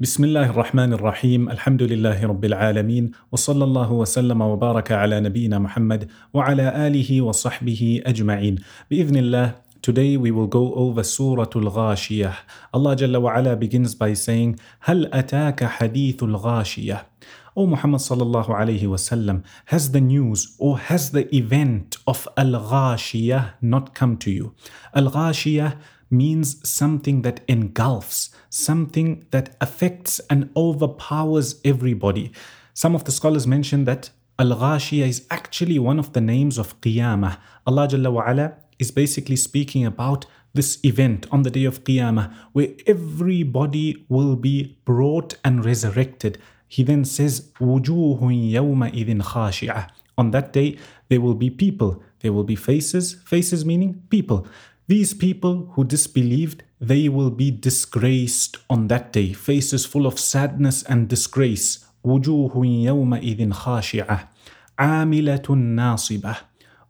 بسم الله الرحمن الرحيم الحمد لله رب العالمين وصلى الله وسلم وبارك على نبينا محمد وعلى آله وصحبه أجمعين بإذن الله Today we will go over Surah Al-Ghashiyah. Allah Jalla wa ala begins by saying, هل أتاك حديث الغاشية O Muhammad sallallahu alayhi wasallam, has the news or has the event of Al-Ghashiyah not come to you? Al-Ghashiyah means something that engulfs, something that affects and overpowers everybody. Some of the scholars mention that Al-Ghashiyah is actually one of the names of Qiyamah. Allah Jalla wa ala is basically speaking about this event on the day of Qiyamah where everybody will be brought and resurrected. He then says, وُجُوهٌ يَوْمَئِذٍ خَاشِعَةٌ On that day, there will be people. There will be faces. Faces meaning people. These people who disbelieved, they will be disgraced on that day. Faces full of sadness and disgrace. وُجُوهٌ يَوْمَئِذٍ خَاشِعَةٌ عَامِلَةٌ نَاصِبَةٌ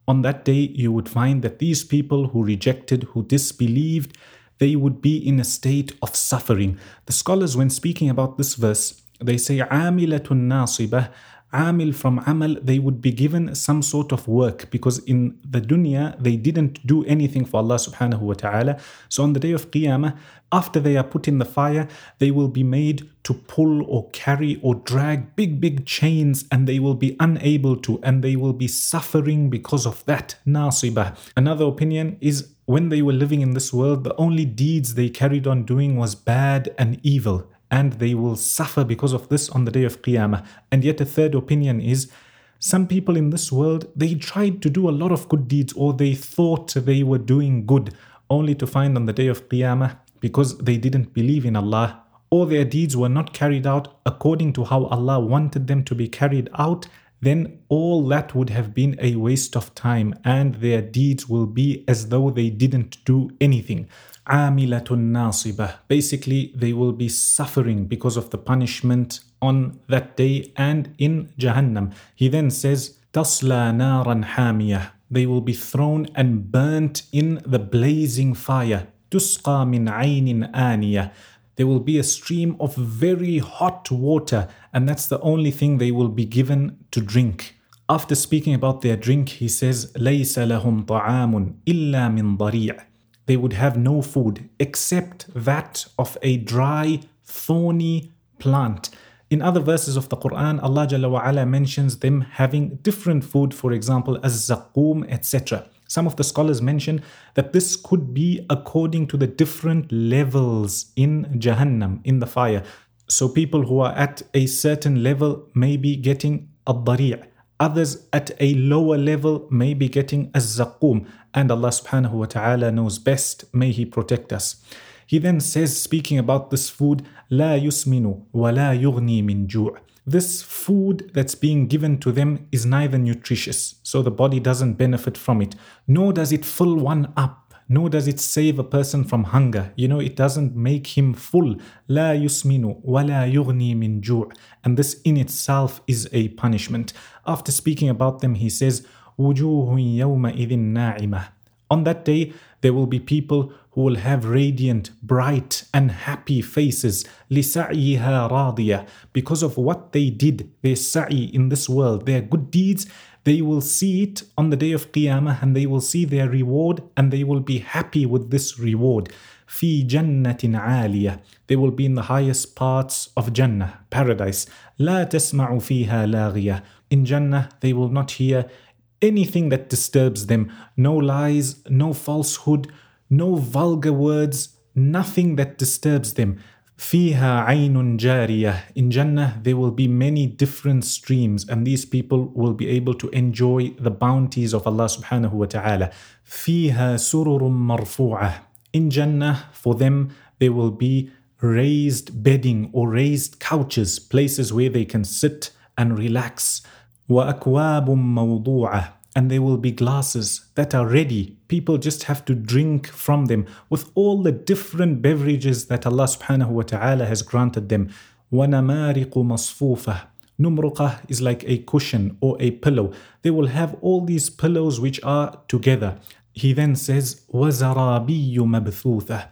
on that day, you would find that these people who rejected, who disbelieved, they would be in a state of suffering. The scholars, when speaking about this verse, they say, عَامِلَةٌ نَاصِبَةٌ amil from amal, they would be given some sort of work because in the dunya they didn't do anything for Allah subhanahu wa ta'ala. So on the day of Qiyamah, after they are put in the fire, they will be made to pull or carry or drag big, big chains and they will be unable to and they will be suffering because of that. Nasibah. Another opinion is when they were living in this world, the only deeds they carried on doing was bad and evil and they will suffer because of this on the day of Qiyamah. And yet, a third opinion is some people in this world they tried to do a lot of good deeds or they thought they were doing good, only to find on the day of Qiyamah because they didn't believe in Allah or their deeds were not carried out according to how Allah wanted them to be carried out, then all that would have been a waste of time and their deeds will be as though they didn't do anything Amilatun nasibah. Basically, they will be suffering because of the punishment on that day and in Jahannam. He then says, Tasla naran hamiyah. They will be thrown and burnt in the blazing fire. Tusqa min aynin aniyah. There will be a stream of very hot water, and that's the only thing they will be given to drink. After speaking about their drink, he says, لَيْسَ لَهُمْ طَعَامٌ إِلَّا مِنْ ضَرِيعٍ they would have no food except that of a dry, thorny plant. In other verses of the Quran, Allah Jalla wa ala mentions them having different food, for example, as zaqum, etc. Some of the scholars mention that this could be according to the different levels in Jahannam, in the fire. So people who are at a certain level may be getting a dari' Others at a lower level may be getting az-zaqum and Allah subhanahu wa ta'ala knows best. May He protect us. He then says, speaking about this food, لا يسمن ولا يغني من جوع. This food that's being given to them is neither nutritious, so the body doesn't benefit from it, nor does it fill one up nor does it save a person from hunger. You know, it doesn't make him full. لا يسمن ولا يغني من جوع. And this in itself is a punishment. After speaking about them, he says, وجوه يومئذ ناعمة. On that day, there will be people who will have radiant, bright, and happy faces. لسعيها راضية. Because of what they did, their sa'i in this world, their good deeds, they will see it on the day of Qiyamah and they will see their reward and they will be happy with this reward. في جنة عالية They will be in the highest parts of Jannah, paradise. لا تسمع فيها لاغية In Jannah, they will not hear anything that disturbs them. No lies, no falsehood, no vulgar words, nothing that disturbs them. فيها عين جارية In Jannah there will be many different streams and these people will be able to enjoy the bounties of Allah subhanahu wa ta'ala فيها سرر مرفوعة In Jannah for them there will be raised bedding or raised couches places where they can sit and relax وأكواب موضوعة and there will be glasses that are ready. People just have to drink from them with all the different beverages that Allah subhanahu wa ta'ala has granted them. وَنَمَارِقُ مَصْفُوفَةٌ Numruqah is like a cushion or a pillow. They will have all these pillows which are together. He then says, وَزَرَابِيُّ مَبْثُوثَةٌ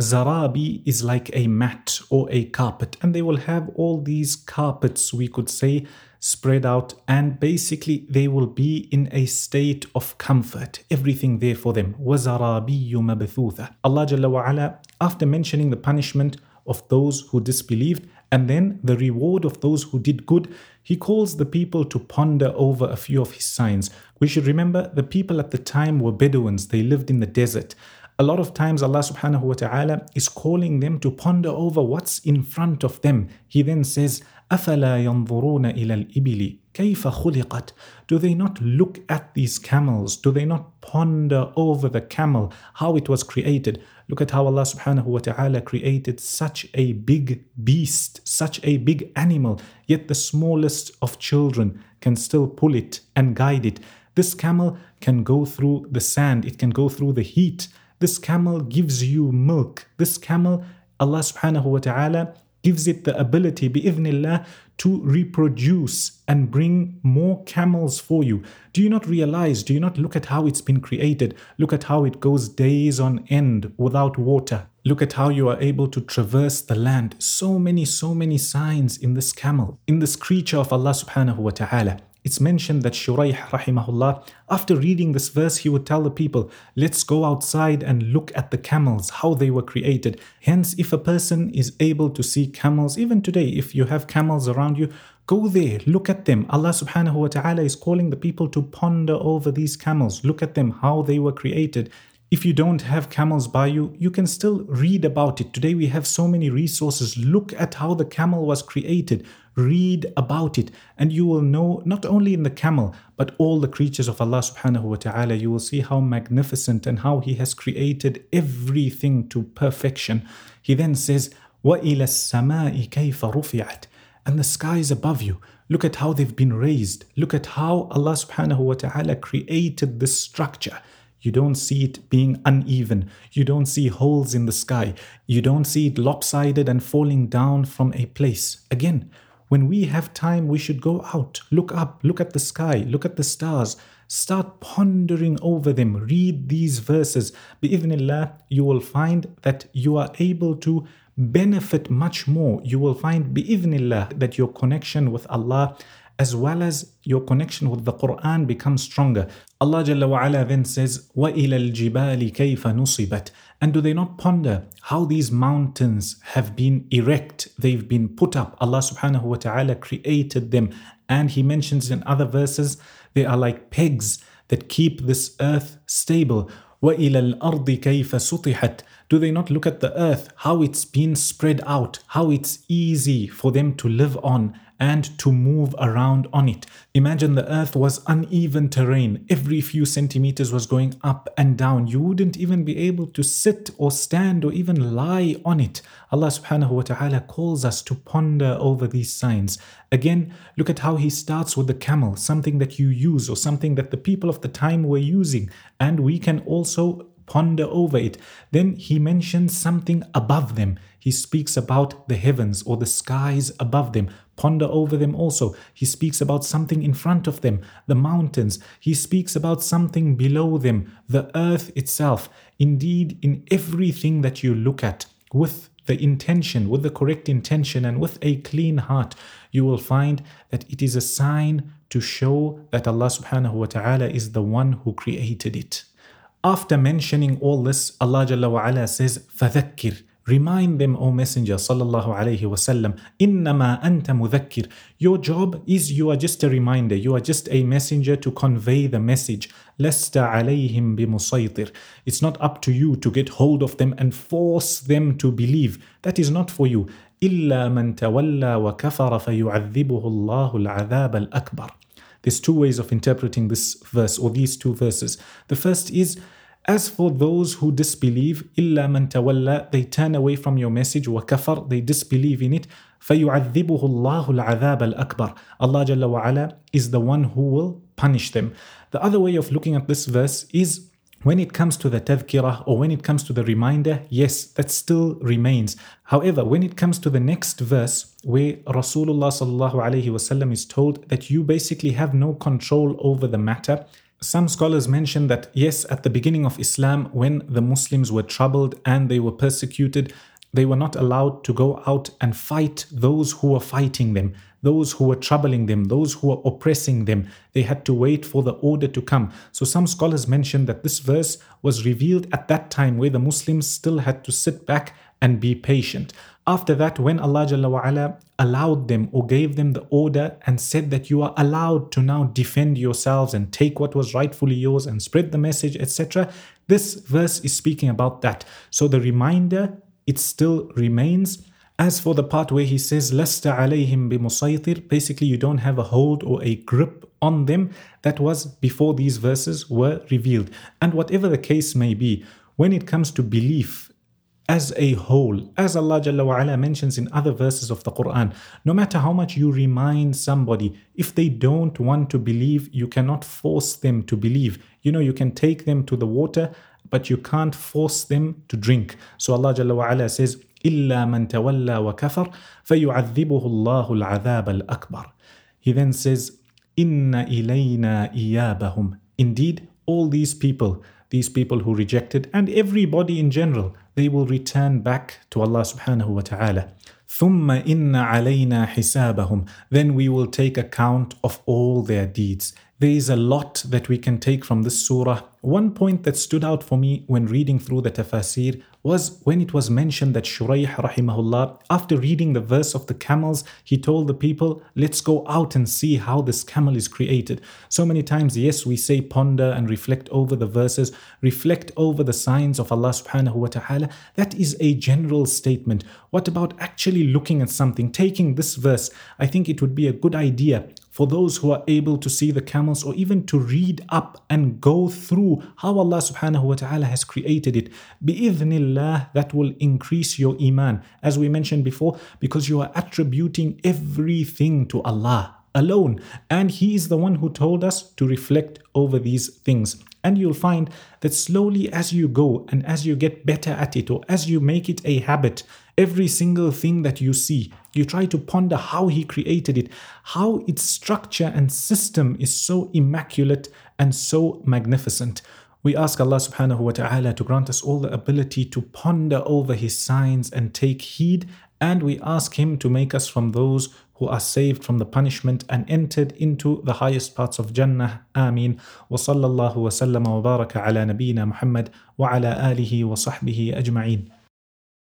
Zarabi is like a mat or a carpet, and they will have all these carpets, we could say, spread out, and basically they will be in a state of comfort. Everything there for them. وَزَرَابِيُّ مَبْثُوثَ Allah Jalla wa'ala, after mentioning the punishment of those who disbelieved and then the reward of those who did good, he calls the people to ponder over a few of his signs. We should remember the people at the time were Bedouins, they lived in the desert. A lot of times Allah subhanahu wa ta'ala is calling them to ponder over what's in front of them. He then says, أَفَلَا يَنظُرُونَ إِلَى الْإِبِلِ كَيْفَ خُلِقَتْ Do they not look at these camels? Do they not ponder over the camel, how it was created? Look at how Allah subhanahu wa ta'ala created such a big beast, such a big animal, yet the smallest of children can still pull it and guide it. This camel can go through the sand, it can go through the heat. this camel gives you milk. This camel, Allah subhanahu wa ta'ala gives it the ability, bi'idhnillah, to reproduce and bring more camels for you. Do you not realize, do you not look at how it's been created? Look at how it goes days on end without water. Look at how you are able to traverse the land. So many, so many signs in this camel, in this creature of Allah subhanahu wa ta'ala. It's mentioned that Shuraih rahimahullah, after reading this verse, he would tell the people, let's go outside and look at the camels, how they were created. Hence, if a person is able to see camels, even today, if you have camels around you, go there, look at them. Allah subhanahu wa ta'ala is calling the people to ponder over these camels. Look at them, how they were created If you don't have camels by you, you can still read about it. Today we have so many resources. Look at how the camel was created. Read about it, and you will know not only in the camel, but all the creatures of Allah subhanahu wa ta'ala. You will see how magnificent and how He has created everything to perfection. He then says, وَإِلَى السَّمَاءِ كَيْفَ رُفِعَتْ And the skies above you. Look at how they've been raised. Look at how Allah subhanahu wa ta'ala created this structure. You don't see it being uneven. You don't see holes in the sky. You don't see it lopsided and falling down from a place. Again, when we have time, we should go out, look up, look at the sky, look at the stars, start pondering over them, read these verses. Bi'idhnillah, you will find that you are able to benefit much more. You will find bi'idhnillah that your connection with Allah as well as your connection with the Quran becomes stronger. Allah Jalla wa'ala then says, وَإِلَى الْجِبَالِ كَيْفَ نُصِبَتْ And do they not ponder how these mountains have been erect, they've been put up. Allah subhanahu wa ta'ala created them. And He mentions in other verses, they are like pegs that keep this earth stable. وَإِلَى الْأَرْضِ كَيْفَ سُطِحَتْ Do they not look at the earth, how it's been spread out, how it's easy for them to live on and to move around on it. Imagine the earth was uneven terrain. Every few centimeters was going up and down. You wouldn't even be able to sit or stand or even lie on it. Allah subhanahu wa ta'ala calls us to ponder over these signs. Again, look at how he starts with the camel, something that you use or something that the people of the time were using. And we can also ponder over it. Then he mentions something above them. He speaks about the heavens or the skies above them. Ponder over them also. He speaks about something in front of them, the mountains. He speaks about something below them, the earth itself. Indeed, in everything that you look at with the intention, with the correct intention, and with a clean heart, you will find that it is a sign to show that Allah subhanahu wa ta'ala is the one who created it. After mentioning all this, Allah Jalla wa ala says, فَذَكِّرْ Remind them, O Messenger sallallahu alayhi wasallam, innama anta mudhakkir. Your job is you are just a reminder. You are just a messenger to convey the message. Lasta alayhim bimusaytir. It's not up to you to get hold of them and force them to believe. That is not for you. إلا من تولى وكفر فيعذبه الله العذاب الأكبر. There's two ways of interpreting this verse or these two verses. The first is as for those who disbelieve, إِلَّا مَن تَوَلَّى They turn away from your message, وَكَفَرْ They disbelieve in it. فَيُعَذِّبُهُ اللَّهُ الْعَذَابَ الْأَكْبَرِ Allah Jalla wa'ala is the one who will punish them. The other way of looking at this verse is when it comes to the tadhkirah or when it comes to the reminder, yes, that still remains. However, when it comes to the next verse where Rasulullah sallallahu alaihi wasallam is told that you basically have no control over the matter, some scholars mention that yes, at the beginning of Islam, when the Muslims were troubled and they were persecuted, they were not allowed to go out and fight those who were fighting them, those who were troubling them, those who were oppressing them. They had to wait for the order to come. So some scholars mention that this verse was revealed at that time where the Muslims still had to sit back and be patient. After that, when Allah Jalla allowed them or gave them the order and said that you are allowed to now defend yourselves and take what was rightfully yours and spread the message, etc., this verse is speaking about that. So the reminder, it still remains. As for the part where he says, Lasta alayhim bimusaytir, basically you don't have a hold or a grip on them, that was before these verses were revealed. And whatever the case may be, when it comes to belief as a whole, as Allah Jalla wa'ala mentions in other verses of the Quran, no matter how much you remind somebody, if they don't want to believe, you cannot force them to believe. You know, you can take them to the water, but you can't force them to drink. So Allah Jalla wa'ala says, إلا من تولى وكفر فيعذبه الله العذاب الأكبر. He then says, إن إلينا إيابهم. Indeed, all these people, these people who rejected, and everybody in general, they will return back to Allah subhanahu wa ta'ala. ثم إن علينا حسابهم. Then we will take account of all their deeds. There is a lot that we can take from this surah. One point that stood out for me when reading through the tafsir was when it was mentioned that Shuraih rahimahullah, after reading the verse of the camels, he told the people, let's go out and see how this camel is created. So many times, yes, we say ponder and reflect over the verses, reflect over the signs of Allah subhanahu wa ta'ala. That is a general statement. What about actually looking at something, taking this verse? I think it would be a good idea for those who are able to see the camels or even to read up and go through how Allah subhanahu wa ta'ala has created it. Bi'idhnillah, that will increase your iman. As we mentioned before, because you are attributing everything to Allah alone. And He is the one who told us to reflect over these things. And you'll find that slowly as you go and as you get better at it, or as you make it a habit, every single thing that you see, you try to ponder how He created it, how its structure and system is so immaculate and so magnificent. We ask Allah subhanahu wa ta'ala to grant us all the ability to ponder over His signs and take heed, and we ask Him to make us from those who are saved from the punishment and entered into the highest parts of Jannah. Ameen. Wa sallallahu wa sallama wa baraka ala nabiyyina Muhammad wa ala alihi wa sahbihi ajma'in.